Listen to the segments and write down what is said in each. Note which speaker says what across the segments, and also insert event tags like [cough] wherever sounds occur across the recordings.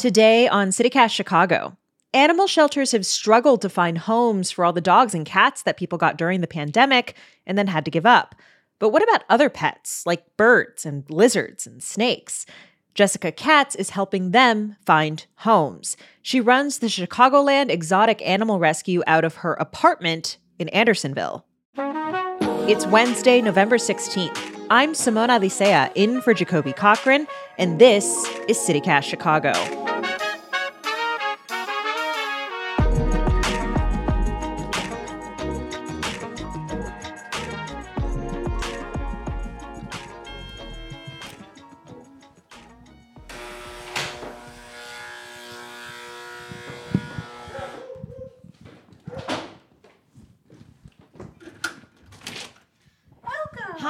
Speaker 1: Today on CityCast Chicago, animal shelters have struggled to find homes for all the dogs and cats that people got during the pandemic and then had to give up. But what about other pets like birds and lizards and snakes? Jessica Katz is helping them find homes. She runs the Chicagoland Exotic Animal Rescue out of her apartment in Andersonville. It's Wednesday, November 16th. I'm Simone Alicea in for Jacoby Cochran, and this is CityCast Chicago.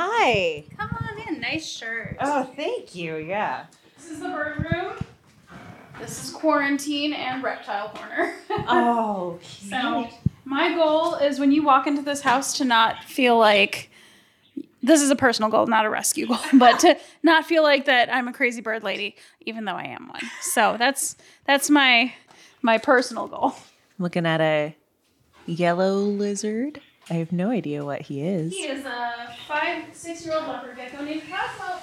Speaker 1: Hi.
Speaker 2: Come on in. Nice shirt.
Speaker 1: Oh, thank you. Yeah.
Speaker 2: This is the bird room. This is quarantine and reptile corner. [laughs]
Speaker 1: Oh,
Speaker 2: so my goal is when you walk into this house to not feel like this is a personal goal, not a rescue goal, [laughs] but to not feel like that I'm a crazy bird lady, even though I am one. So that's that's my my personal goal.
Speaker 1: looking at a yellow lizard. I have no idea what he is.
Speaker 2: He is a five, six year old leopard gecko named Cosmo.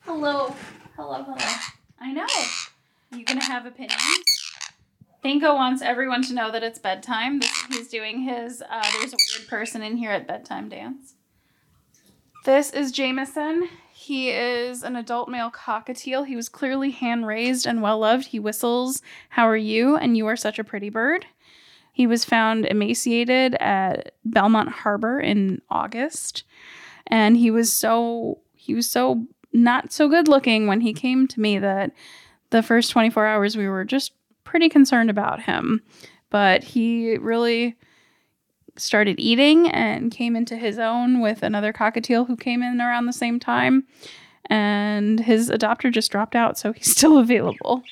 Speaker 2: Hello. Hello, hello. I know. You gonna have opinions? Thinko wants everyone to know that it's bedtime. This, he's doing his uh, there's a weird person in here at bedtime dance. This is Jameson. He is an adult male cockatiel. He was clearly hand raised and well loved. He whistles, How are you? And you are such a pretty bird. He was found emaciated at Belmont Harbor in August. And he was so, he was so not so good looking when he came to me that the first 24 hours we were just pretty concerned about him. But he really started eating and came into his own with another cockatiel who came in around the same time. And his adopter just dropped out, so he's [laughs] still available.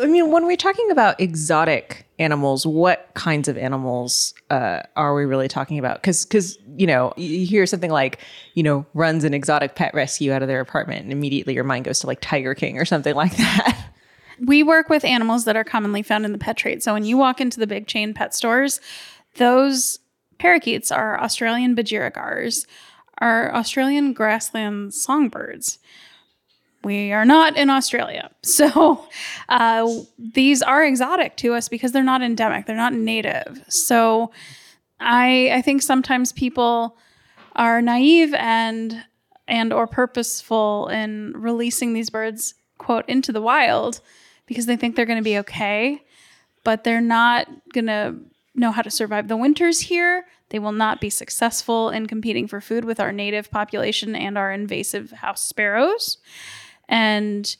Speaker 1: I mean, when we're talking about exotic animals, what kinds of animals uh, are we really talking about? Because, because you know, you hear something like, you know, runs an exotic pet rescue out of their apartment, and immediately your mind goes to like Tiger King or something like [laughs] that.
Speaker 2: We work with animals that are commonly found in the pet trade. So when you walk into the big chain pet stores, those parakeets are Australian budgerigars, are Australian grassland songbirds. We are not in Australia. [laughs] So uh, these are exotic to us because they're not endemic, they're not native. So I, I think sometimes people are naive and and or purposeful in releasing these birds quote into the wild because they think they're going to be okay but they're not going to know how to survive the winters here they will not be successful in competing for food with our native population and our invasive house sparrows and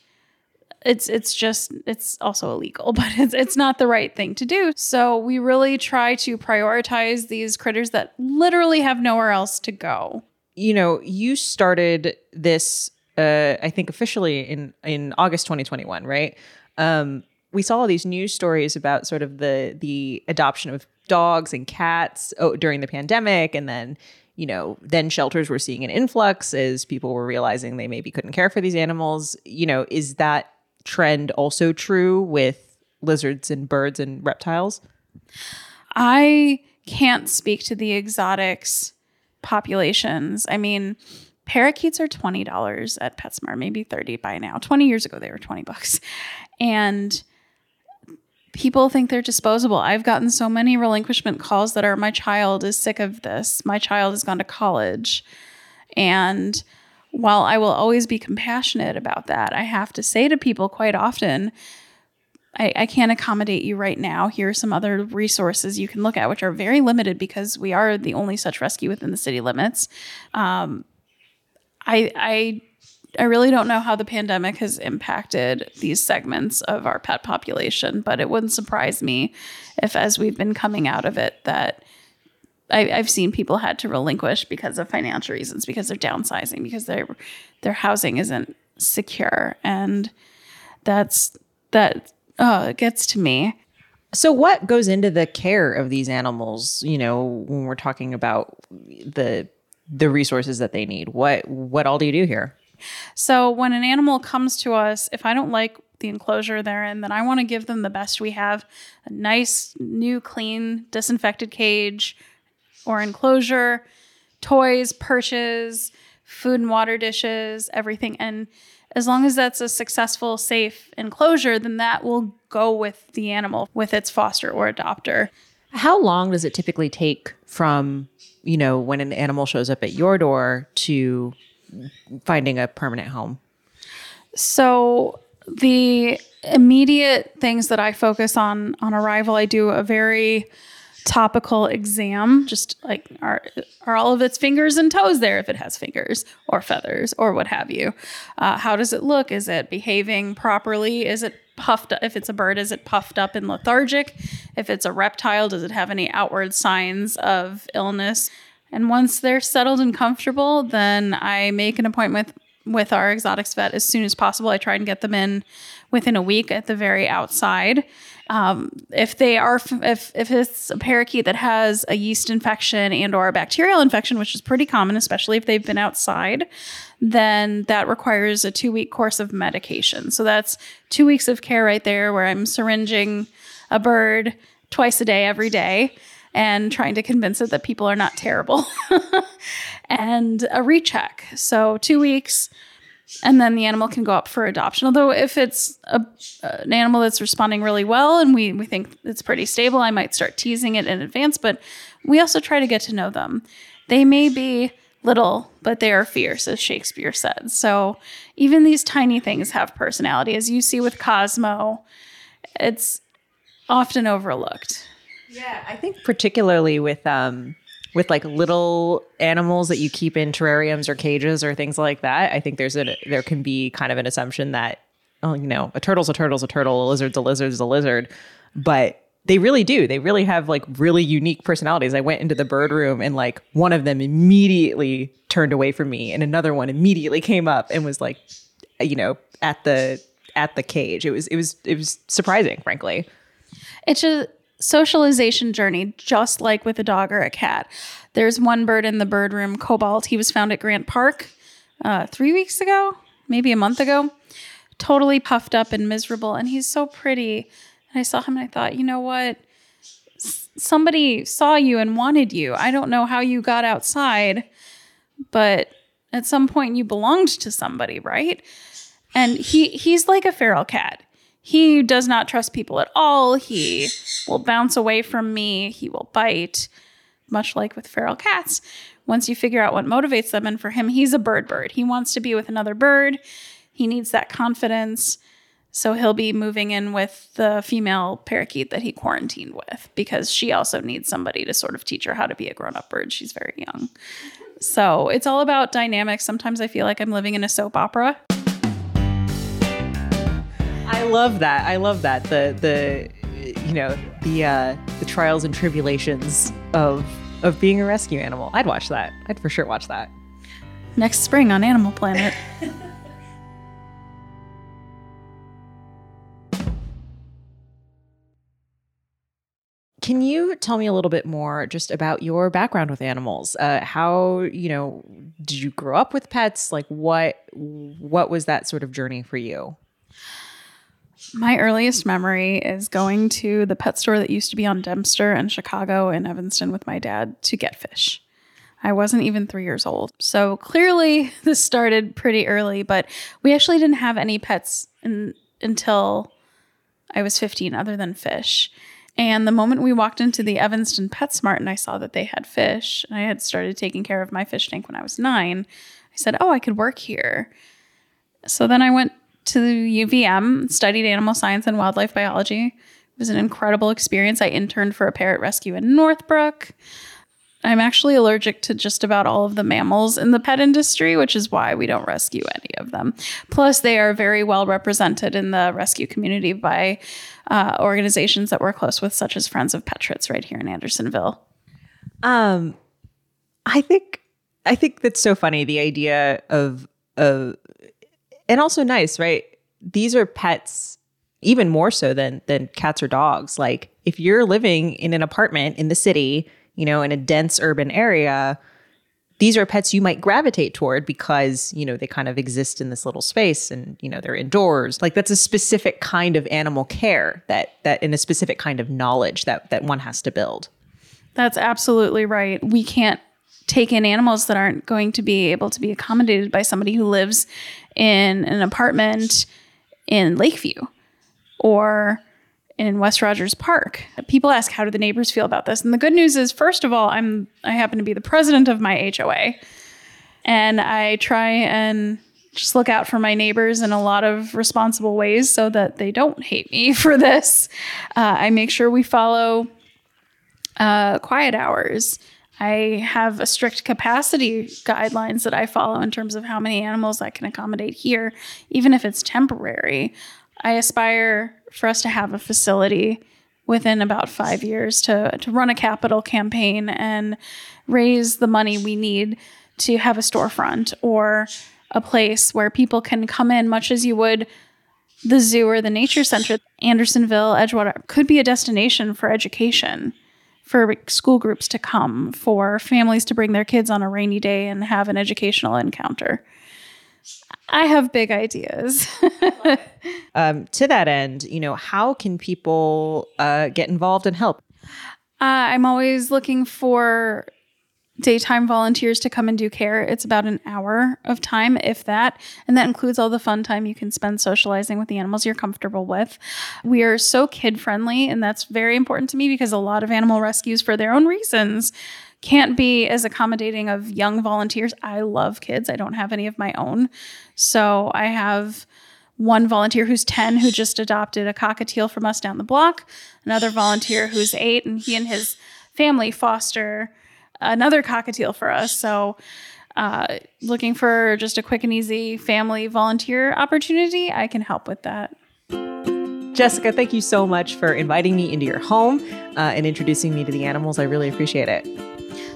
Speaker 2: it's it's just it's also illegal [laughs] but it's it's not the right thing to do so we really try to prioritize these critters that literally have nowhere else to go
Speaker 1: you know, you started this, uh, I think, officially in in August 2021, right? Um, we saw all these news stories about sort of the the adoption of dogs and cats oh, during the pandemic, and then you know, then shelters were seeing an influx as people were realizing they maybe couldn't care for these animals. You know, is that trend also true with lizards and birds and reptiles?
Speaker 2: I can't speak to the exotics populations. I mean, parakeets are $20 at PetSmart, maybe 30 by now. 20 years ago they were 20 bucks. And people think they're disposable. I've gotten so many relinquishment calls that are my child is sick of this. My child has gone to college. And while I will always be compassionate about that, I have to say to people quite often, I, I can't accommodate you right now. Here are some other resources you can look at, which are very limited because we are the only such rescue within the city limits. Um, I, I, I really don't know how the pandemic has impacted these segments of our pet population, but it wouldn't surprise me if, as we've been coming out of it, that I, I've seen people had to relinquish because of financial reasons, because they're downsizing, because their their housing isn't secure, and that's that oh, gets to me.
Speaker 1: So what goes into the care of these animals, you know, when we're talking about the the resources that they need? What what all do you do here?
Speaker 2: So when an animal comes to us, if I don't like the enclosure they're in, then I want to give them the best we have a nice, new, clean, disinfected cage or enclosure, toys, perches, food and water dishes, everything. And as long as that's a successful, safe enclosure, then that will go with the animal, with its foster or adopter.
Speaker 1: How long does it typically take from, you know, when an animal shows up at your door to finding a permanent home?
Speaker 2: So the immediate things that I focus on on arrival, I do a very topical exam just like are are all of its fingers and toes there if it has fingers or feathers or what have you. Uh, how does it look? Is it behaving properly? Is it puffed if it's a bird is it puffed up and lethargic? If it's a reptile does it have any outward signs of illness and once they're settled and comfortable then i make an appointment with our exotics vet as soon as possible. I try and get them in within a week at the very outside. Um, if they are, if if it's a parakeet that has a yeast infection and or a bacterial infection, which is pretty common, especially if they've been outside, then that requires a two week course of medication. So that's two weeks of care right there, where I'm syringing a bird twice a day, every day and trying to convince it that people are not terrible [laughs] and a recheck. So, two weeks and then the animal can go up for adoption. Although if it's a, an animal that's responding really well and we we think it's pretty stable, I might start teasing it in advance. But we also try to get to know them. They may be little, but they are fierce, as Shakespeare said. So even these tiny things have personality, as you see with Cosmo. It's often overlooked.
Speaker 1: Yeah, I think particularly with um with like little animals that you keep in terrariums or cages or things like that, I think there's a there can be kind of an assumption that oh, you know, a turtle's a turtle's a turtle, a lizard's a lizard's a lizard, but they really do. They really have like really unique personalities. I went into the bird room and like one of them immediately turned away from me and another one immediately came up and was like you know, at the at the cage. It was it was it was surprising, frankly.
Speaker 2: It's just socialization journey, just like with a dog or a cat. There's one bird in the bird room, Cobalt. He was found at Grant Park uh, three weeks ago, maybe a month ago, totally puffed up and miserable. And he's so pretty. And I saw him and I thought, you know what? S- somebody saw you and wanted you. I don't know how you got outside, but at some point you belonged to somebody, right? And he he's like a feral cat. He does not trust people at all. He will bounce away from me. He will bite, much like with feral cats. Once you figure out what motivates them, and for him, he's a bird bird. He wants to be with another bird. He needs that confidence. So he'll be moving in with the female parakeet that he quarantined with because she also needs somebody to sort of teach her how to be a grown up bird. She's very young. So it's all about dynamics. Sometimes I feel like I'm living in a soap opera.
Speaker 1: I love that. I love that. The the you know the uh, the trials and tribulations of of being a rescue animal. I'd watch that. I'd for sure watch that.
Speaker 2: Next spring on Animal Planet. [laughs]
Speaker 1: Can you tell me a little bit more just about your background with animals? Uh, how you know did you grow up with pets? Like what what was that sort of journey for you?
Speaker 2: My earliest memory is going to the pet store that used to be on Dempster and Chicago in Evanston with my dad to get fish. I wasn't even three years old. So clearly, [laughs] this started pretty early, but we actually didn't have any pets in, until I was 15, other than fish. And the moment we walked into the Evanston PetSmart and I saw that they had fish, and I had started taking care of my fish tank when I was nine, I said, Oh, I could work here. So then I went to UVM, studied animal science and wildlife biology. It was an incredible experience. I interned for a parrot rescue in Northbrook. I'm actually allergic to just about all of the mammals in the pet industry, which is why we don't rescue any of them. Plus, they are very well represented in the rescue community by uh, organizations that we're close with, such as Friends of Petrits, right here in Andersonville.
Speaker 1: Um, I think I think that's so funny. The idea of of and also nice, right? These are pets even more so than than cats or dogs. Like if you're living in an apartment in the city, you know, in a dense urban area, these are pets you might gravitate toward because, you know, they kind of exist in this little space and, you know, they're indoors. Like that's a specific kind of animal care that that in a specific kind of knowledge that that one has to build.
Speaker 2: That's absolutely right. We can't take in animals that aren't going to be able to be accommodated by somebody who lives in an apartment in Lakeview or in West Rogers Park. People ask how do the neighbors feel about this? And the good news is first of all, I'm I happen to be the president of my HOA and I try and just look out for my neighbors in a lot of responsible ways so that they don't hate me [laughs] for this. Uh, I make sure we follow uh, quiet hours. I have a strict capacity guidelines that I follow in terms of how many animals I can accommodate here, even if it's temporary. I aspire for us to have a facility within about five years to, to run a capital campaign and raise the money we need to have a storefront or a place where people can come in, much as you would the zoo or the nature center. Andersonville, Edgewater could be a destination for education, for school groups to come, for families to bring their kids on a rainy day and have an educational encounter. I have big ideas. [laughs]
Speaker 1: um, to that end, you know, how can people uh, get involved and help?
Speaker 2: Uh, I'm always looking for daytime volunteers to come and do care. It's about an hour of time, if that. And that includes all the fun time you can spend socializing with the animals you're comfortable with. We are so kid friendly, and that's very important to me because a lot of animal rescues, for their own reasons, can't be as accommodating of young volunteers. I love kids. I don't have any of my own. So I have one volunteer who's 10 who just adopted a cockatiel from us down the block, another volunteer who's 8 and he and his family foster another cockatiel for us. So uh, looking for just a quick and easy family volunteer opportunity, I can help with that.
Speaker 1: Jessica, thank you so much for inviting me into your home uh, and introducing me to the animals. I really appreciate it.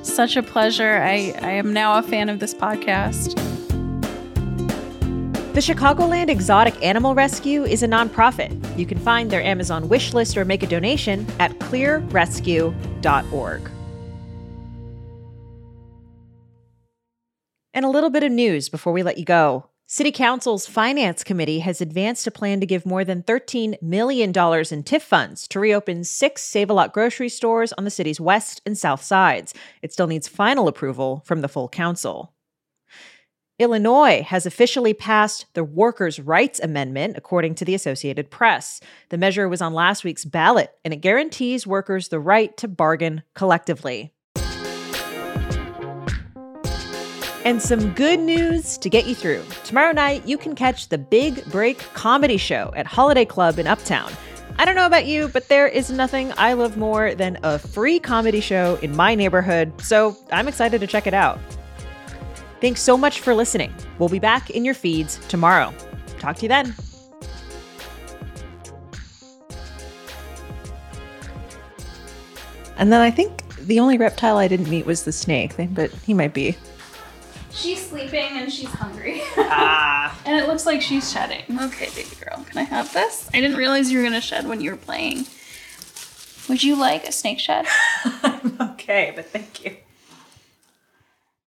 Speaker 2: Such a pleasure. I, I am now a fan of this podcast.
Speaker 1: The Chicagoland Exotic Animal Rescue is a nonprofit. You can find their Amazon wish list or make a donation at clearrescue.org. And a little bit of news before we let you go. City Council's Finance Committee has advanced a plan to give more than $13 million in TIF funds to reopen six Save a Lot grocery stores on the city's west and south sides. It still needs final approval from the full council. Illinois has officially passed the Workers' Rights Amendment, according to the Associated Press. The measure was on last week's ballot, and it guarantees workers the right to bargain collectively. And some good news to get you through. Tomorrow night, you can catch the Big Break Comedy Show at Holiday Club in Uptown. I don't know about you, but there is nothing I love more than a free comedy show in my neighborhood, so I'm excited to check it out. Thanks so much for listening. We'll be back in your feeds tomorrow. Talk to you then. And then I think the only reptile I didn't meet was the snake, but he might be.
Speaker 2: She's sleeping and she's hungry.
Speaker 1: Ah. [laughs]
Speaker 2: and it looks like she's shedding. Okay, baby girl, can I have this? I didn't realize you were gonna shed when you were playing. Would you like a snake shed? [laughs]
Speaker 1: I'm okay, but thank you.